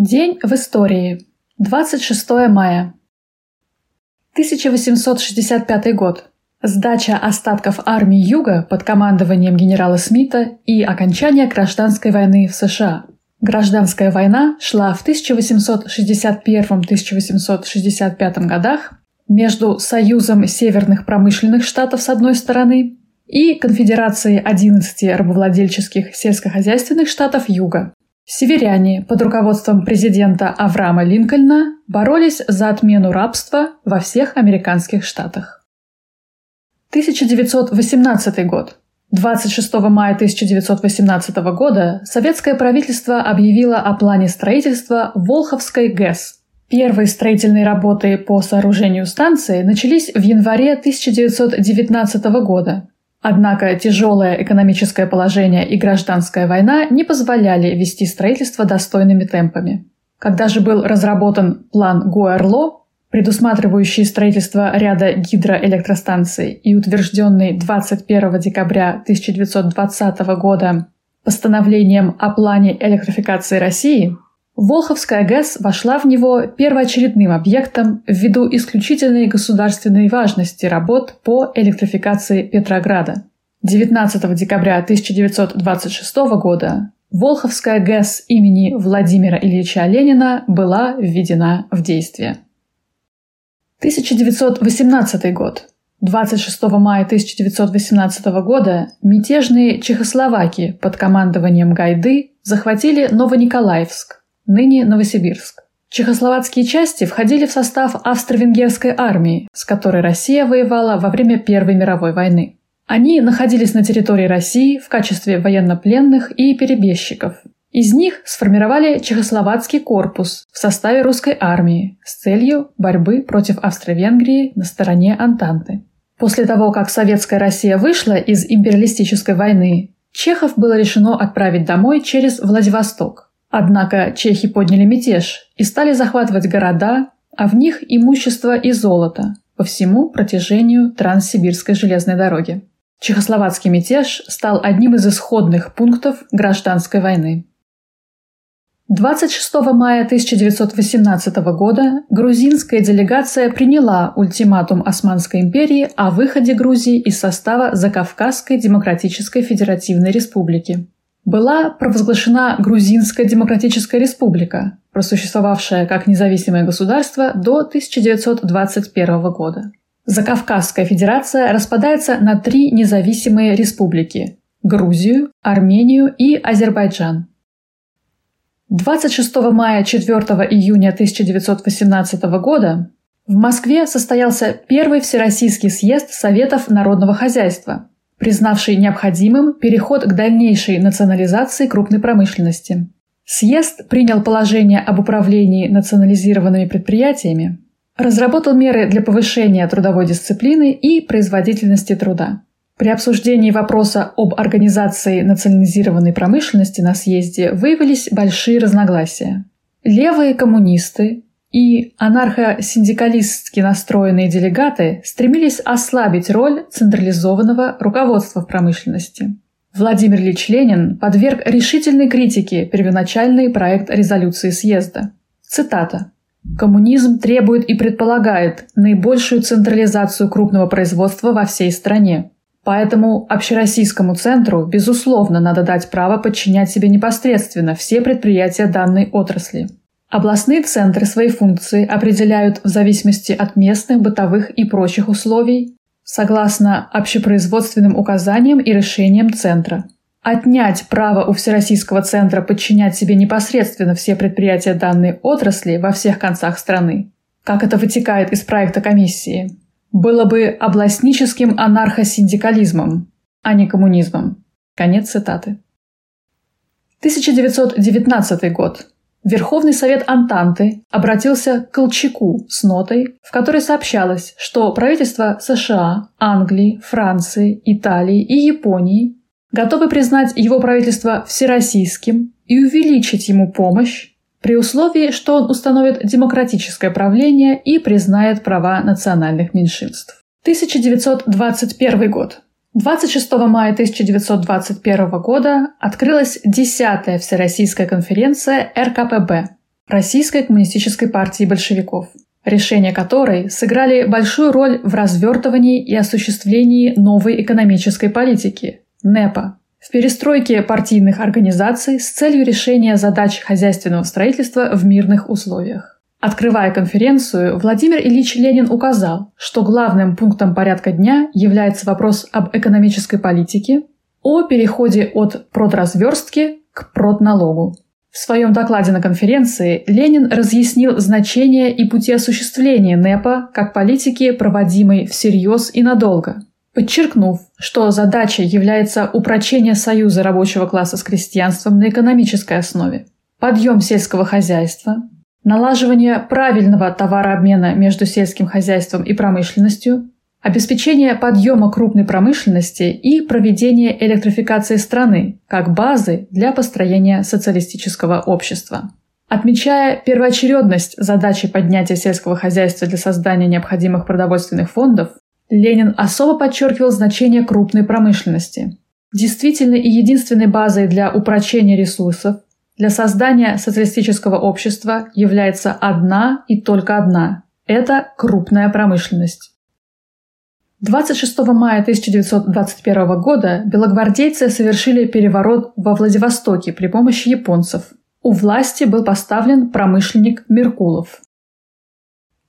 День в истории. 26 мая. 1865 год. Сдача остатков армии Юга под командованием генерала Смита и окончание гражданской войны в США. Гражданская война шла в 1861-1865 годах между Союзом северных промышленных штатов с одной стороны и Конфедерацией 11 рабовладельческих сельскохозяйственных штатов Юга Северяне под руководством президента Авраама Линкольна боролись за отмену рабства во всех американских штатах. 1918 год. 26 мая 1918 года советское правительство объявило о плане строительства Волховской ГЭС. Первые строительные работы по сооружению станции начались в январе 1919 года. Однако тяжелое экономическое положение и гражданская война не позволяли вести строительство достойными темпами. Когда же был разработан план Гуэрло, предусматривающий строительство ряда гидроэлектростанций и утвержденный 21 декабря 1920 года постановлением о плане электрификации России, Волховская ГЭС вошла в него первоочередным объектом ввиду исключительной государственной важности работ по электрификации Петрограда. 19 декабря 1926 года Волховская ГЭС имени Владимира Ильича Ленина была введена в действие. 1918 год. 26 мая 1918 года мятежные чехословаки под командованием Гайды захватили Новониколаевск, ныне Новосибирск. Чехословацкие части входили в состав австро-венгерской армии, с которой Россия воевала во время Первой мировой войны. Они находились на территории России в качестве военнопленных и перебежчиков. Из них сформировали Чехословацкий корпус в составе русской армии с целью борьбы против Австро-Венгрии на стороне Антанты. После того, как советская Россия вышла из империалистической войны, чехов было решено отправить домой через Владивосток. Однако чехи подняли мятеж и стали захватывать города, а в них имущество и золото по всему протяжению Транссибирской железной дороги. Чехословацкий мятеж стал одним из исходных пунктов гражданской войны. 26 мая 1918 года грузинская делегация приняла ультиматум Османской империи о выходе Грузии из состава Закавказской Демократической Федеративной Республики была провозглашена Грузинская Демократическая Республика, просуществовавшая как независимое государство до 1921 года. Закавказская Федерация распадается на три независимые республики – Грузию, Армению и Азербайджан. 26 мая 4 июня 1918 года в Москве состоялся первый Всероссийский съезд Советов народного хозяйства, признавший необходимым переход к дальнейшей национализации крупной промышленности. Съезд принял положение об управлении национализированными предприятиями, разработал меры для повышения трудовой дисциплины и производительности труда. При обсуждении вопроса об организации национализированной промышленности на съезде выявились большие разногласия. Левые коммунисты, и анархосиндикалистски настроенные делегаты стремились ослабить роль централизованного руководства в промышленности. Владимир Ильич Ленин подверг решительной критике первоначальный проект резолюции съезда. Цитата. «Коммунизм требует и предполагает наибольшую централизацию крупного производства во всей стране. Поэтому общероссийскому центру, безусловно, надо дать право подчинять себе непосредственно все предприятия данной отрасли. Областные центры свои функции определяют в зависимости от местных, бытовых и прочих условий, согласно общепроизводственным указаниям и решениям центра. Отнять право у Всероссийского центра подчинять себе непосредственно все предприятия данной отрасли во всех концах страны, как это вытекает из проекта комиссии, было бы областническим анархосиндикализмом, а не коммунизмом. Конец цитаты. 1919 год. Верховный совет Антанты обратился к Колчаку с нотой, в которой сообщалось, что правительства США, Англии, Франции, Италии и Японии готовы признать его правительство всероссийским и увеличить ему помощь при условии, что он установит демократическое правление и признает права национальных меньшинств. 1921 год. 26 мая 1921 года открылась 10-я Всероссийская конференция РКПБ. Российской коммунистической партии большевиков, решения которой сыграли большую роль в развертывании и осуществлении новой экономической политики – НЭПа, в перестройке партийных организаций с целью решения задач хозяйственного строительства в мирных условиях. Открывая конференцию, Владимир Ильич Ленин указал, что главным пунктом порядка дня является вопрос об экономической политике, о переходе от продразверстки к продналогу. В своем докладе на конференции Ленин разъяснил значение и пути осуществления НЭПа как политики, проводимой всерьез и надолго, подчеркнув, что задачей является упрочение союза рабочего класса с крестьянством на экономической основе, подъем сельского хозяйства, налаживание правильного товарообмена между сельским хозяйством и промышленностью, обеспечение подъема крупной промышленности и проведение электрификации страны как базы для построения социалистического общества. Отмечая первоочередность задачи поднятия сельского хозяйства для создания необходимых продовольственных фондов, Ленин особо подчеркивал значение крупной промышленности. Действительной и единственной базой для упрочения ресурсов, для создания социалистического общества является одна и только одна – это крупная промышленность. 26 мая 1921 года белогвардейцы совершили переворот во Владивостоке при помощи японцев. У власти был поставлен промышленник Меркулов.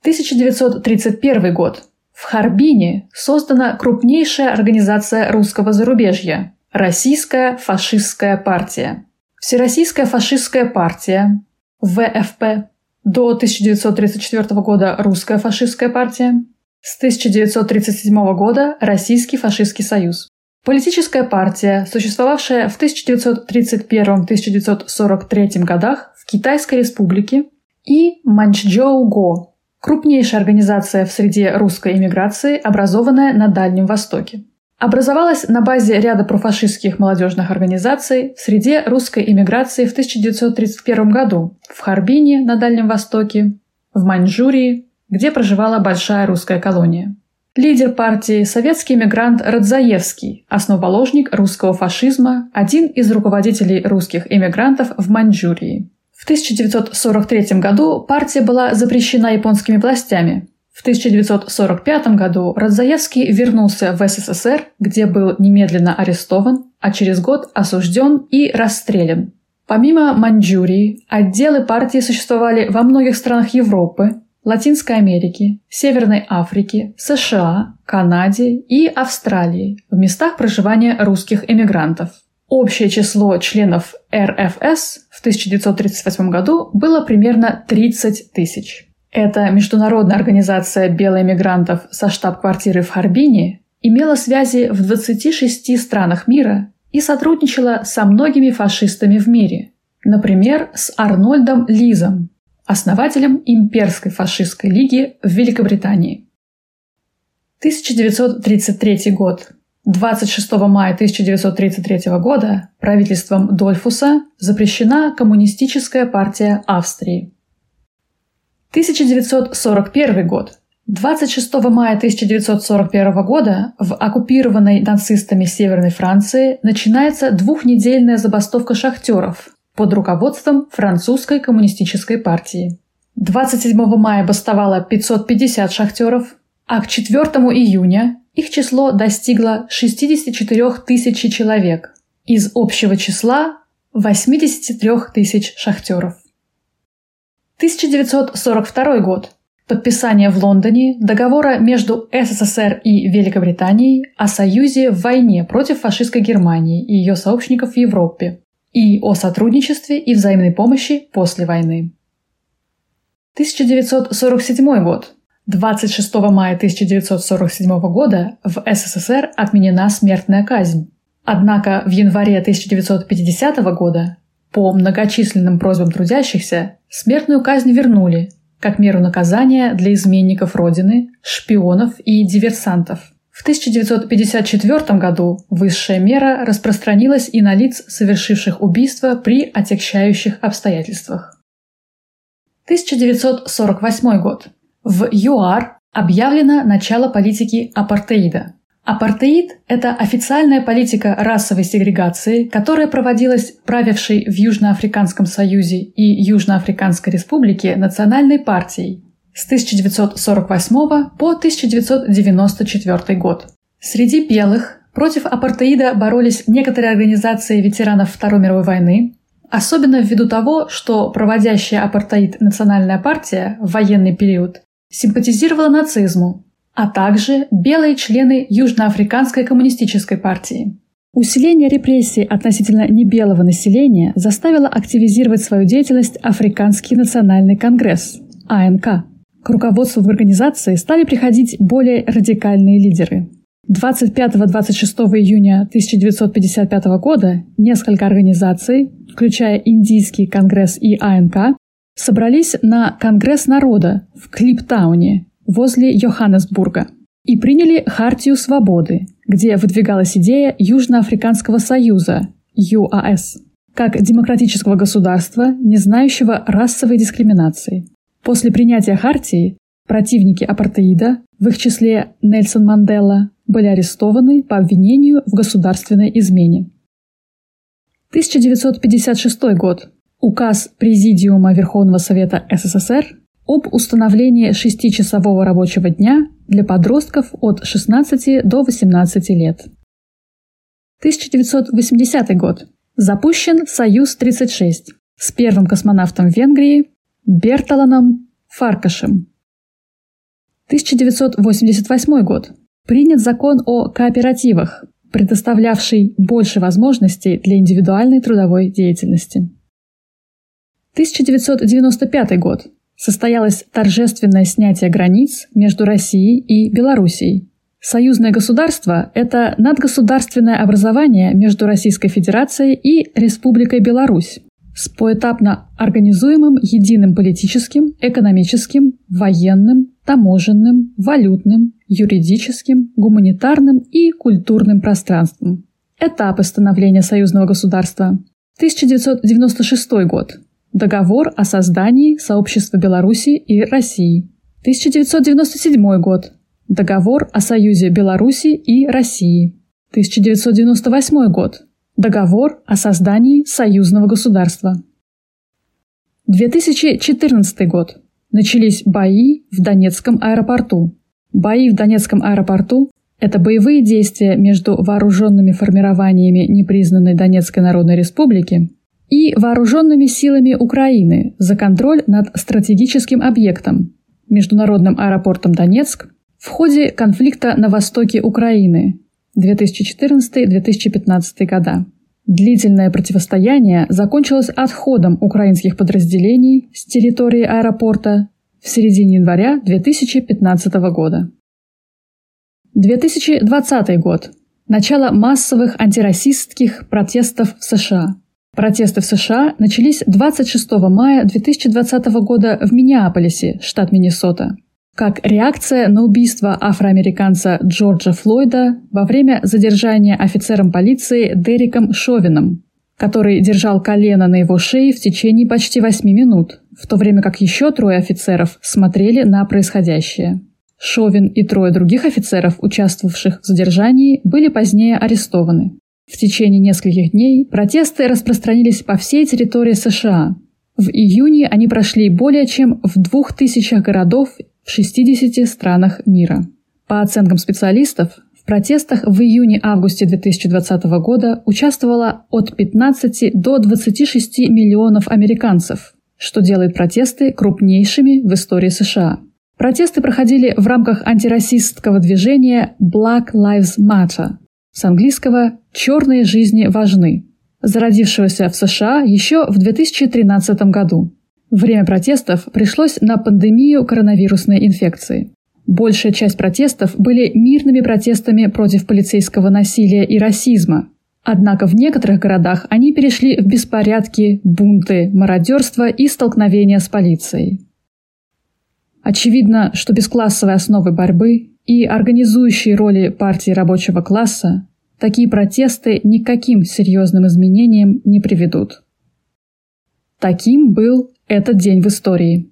1931 год. В Харбине создана крупнейшая организация русского зарубежья – Российская фашистская партия. Всероссийская фашистская партия, ВФП, до 1934 года Русская фашистская партия, с 1937 года Российский фашистский союз. Политическая партия, существовавшая в 1931-1943 годах в Китайской республике, и Манчжоу-Го, крупнейшая организация в среде русской эмиграции, образованная на Дальнем Востоке. Образовалась на базе ряда профашистских молодежных организаций в среде русской эмиграции в 1931 году в Харбине на Дальнем Востоке, в Маньчжурии, где проживала большая русская колония. Лидер партии – советский эмигрант Радзаевский, основоположник русского фашизма, один из руководителей русских эмигрантов в Маньчжурии. В 1943 году партия была запрещена японскими властями. В 1945 году Радзаевский вернулся в СССР, где был немедленно арестован, а через год осужден и расстрелян. Помимо Маньчжурии, отделы партии существовали во многих странах Европы, Латинской Америки, Северной Африки, США, Канаде и Австралии в местах проживания русских эмигрантов. Общее число членов РФС в 1938 году было примерно 30 тысяч. Эта международная организация белоэмигрантов со штаб-квартирой в Харбине имела связи в 26 странах мира и сотрудничала со многими фашистами в мире, например, с Арнольдом Лизом, основателем имперской фашистской лиги в Великобритании. 1933 год. 26 мая 1933 года правительством Дольфуса запрещена Коммунистическая партия Австрии. 1941 год. 26 мая 1941 года в оккупированной нацистами Северной Франции начинается двухнедельная забастовка шахтеров, под руководством французской коммунистической партии. 27 мая бастовало 550 шахтеров, а к 4 июня их число достигло 64 тысяч человек из общего числа 83 тысяч шахтеров. 1942 год. Подписание в Лондоне договора между СССР и Великобританией о союзе в войне против фашистской Германии и ее сообщников в Европе и о сотрудничестве и взаимной помощи после войны. 1947 год. 26 мая 1947 года в СССР отменена смертная казнь. Однако в январе 1950 года по многочисленным просьбам трудящихся смертную казнь вернули как меру наказания для изменников Родины, шпионов и диверсантов – в 1954 году высшая мера распространилась и на лиц, совершивших убийство при отягчающих обстоятельствах. 1948 год. В ЮАР объявлено начало политики апартеида. Апартеид – это официальная политика расовой сегрегации, которая проводилась правившей в Южноафриканском Союзе и Южноафриканской Республике национальной партией с 1948 по 1994 год. Среди белых против апартеида боролись некоторые организации ветеранов Второй мировой войны, особенно ввиду того, что проводящая апартеид национальная партия в военный период симпатизировала нацизму, а также белые члены Южноафриканской коммунистической партии. Усиление репрессий относительно небелого населения заставило активизировать свою деятельность Африканский национальный конгресс – АНК. К руководству в организации стали приходить более радикальные лидеры. 25-26 июня 1955 года несколько организаций, включая Индийский конгресс и АНК, собрались на Конгресс народа в Клиптауне возле Йоханнесбурга и приняли Хартию свободы, где выдвигалась идея Южноафриканского союза ЮАС как демократического государства, не знающего расовой дискриминации. После принятия Хартии противники апартеида, в их числе Нельсон Мандела, были арестованы по обвинению в государственной измене. 1956 год. Указ Президиума Верховного Совета СССР об установлении шестичасового рабочего дня для подростков от 16 до 18 лет. 1980 год. Запущен Союз-36 с первым космонавтом Венгрии Бертоланом Фаркашем. 1988 год. Принят закон о кооперативах, предоставлявший больше возможностей для индивидуальной трудовой деятельности. 1995 год состоялось торжественное снятие границ между Россией и Белоруссией. Союзное государство – это надгосударственное образование между Российской Федерацией и Республикой Беларусь с поэтапно организуемым единым политическим, экономическим, военным, таможенным, валютным, юридическим, гуманитарным и культурным пространством. Этапы становления союзного государства. 1996 год. Договор о создании Сообщества Беларуси и России. 1997 год. Договор о Союзе Беларуси и России. 1998 год. Договор о создании союзного государства. 2014 год. Начались бои в Донецком аэропорту. Бои в Донецком аэропорту – это боевые действия между вооруженными формированиями непризнанной Донецкой Народной Республики и вооруженными силами Украины за контроль над стратегическим объектом – Международным аэропортом Донецк в ходе конфликта на востоке Украины 2014-2015 года. Длительное противостояние закончилось отходом украинских подразделений с территории аэропорта в середине января 2015 года. 2020 год. Начало массовых антирасистских протестов в США. Протесты в США начались 26 мая 2020 года в Миннеаполисе, штат Миннесота, как реакция на убийство афроамериканца Джорджа Флойда во время задержания офицером полиции Дериком Шовином, который держал колено на его шее в течение почти восьми минут, в то время как еще трое офицеров смотрели на происходящее. Шовин и трое других офицеров, участвовавших в задержании, были позднее арестованы. В течение нескольких дней протесты распространились по всей территории США. В июне они прошли более чем в двух тысячах городов в 60 странах мира. По оценкам специалистов, в протестах в июне-августе 2020 года участвовало от 15 до 26 миллионов американцев, что делает протесты крупнейшими в истории США. Протесты проходили в рамках антирасистского движения Black Lives Matter, с английского «черные жизни важны», зародившегося в США еще в 2013 году. Время протестов пришлось на пандемию коронавирусной инфекции. Большая часть протестов были мирными протестами против полицейского насилия и расизма. Однако в некоторых городах они перешли в беспорядки, бунты, мародерство и столкновения с полицией. Очевидно, что без классовой основы борьбы и организующей роли партии рабочего класса такие протесты никаким серьезным изменениям не приведут. Таким был этот день в истории.